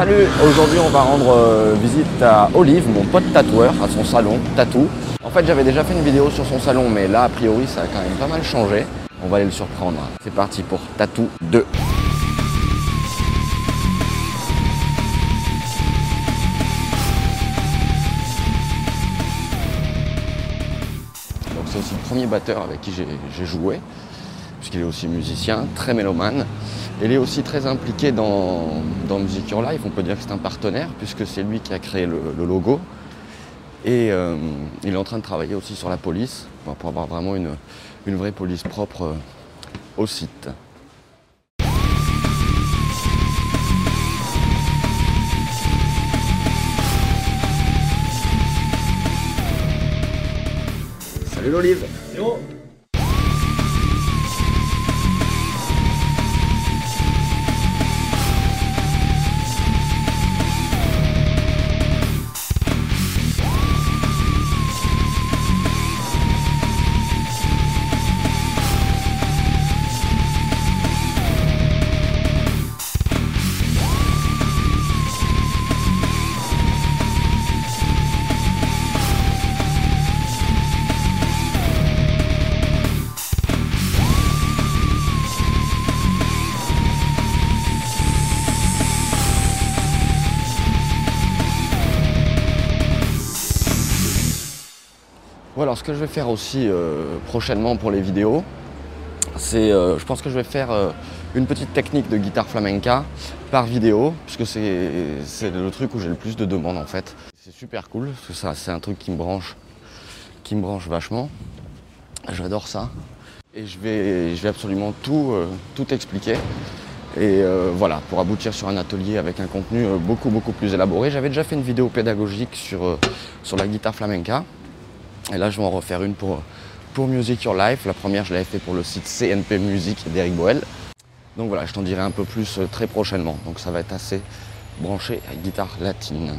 Salut, aujourd'hui on va rendre euh, visite à Olive, mon pote tatoueur, à son salon, Tatou. En fait j'avais déjà fait une vidéo sur son salon, mais là a priori ça a quand même pas mal changé. On va aller le surprendre. C'est parti pour Tatou 2. Donc c'est aussi le premier batteur avec qui j'ai j'ai joué, puisqu'il est aussi musicien, très mélomane. Il est aussi très impliqué dans, dans Music Your Life, on peut dire que c'est un partenaire, puisque c'est lui qui a créé le, le logo. Et euh, il est en train de travailler aussi sur la police, pour pour avoir vraiment une, une vraie police propre euh, au site. Salut l'olive Voilà, ce que je vais faire aussi euh, prochainement pour les vidéos, c'est, euh, je pense que je vais faire euh, une petite technique de guitare flamenca par vidéo, puisque c'est, le truc où j'ai le plus de demandes en fait. C'est super cool, parce que ça, c'est un truc qui me branche, qui me branche vachement. J'adore ça. Et je vais, absolument tout, expliquer. Et voilà, pour aboutir sur un atelier avec un contenu beaucoup beaucoup plus élaboré. J'avais déjà fait une vidéo pédagogique sur, sur la guitare flamenca. Et là, je vais en refaire une pour, pour Music Your Life. La première, je l'avais fait pour le site CNP Music d'Eric Boel. Donc voilà, je t'en dirai un peu plus euh, très prochainement. Donc ça va être assez branché à guitare latine.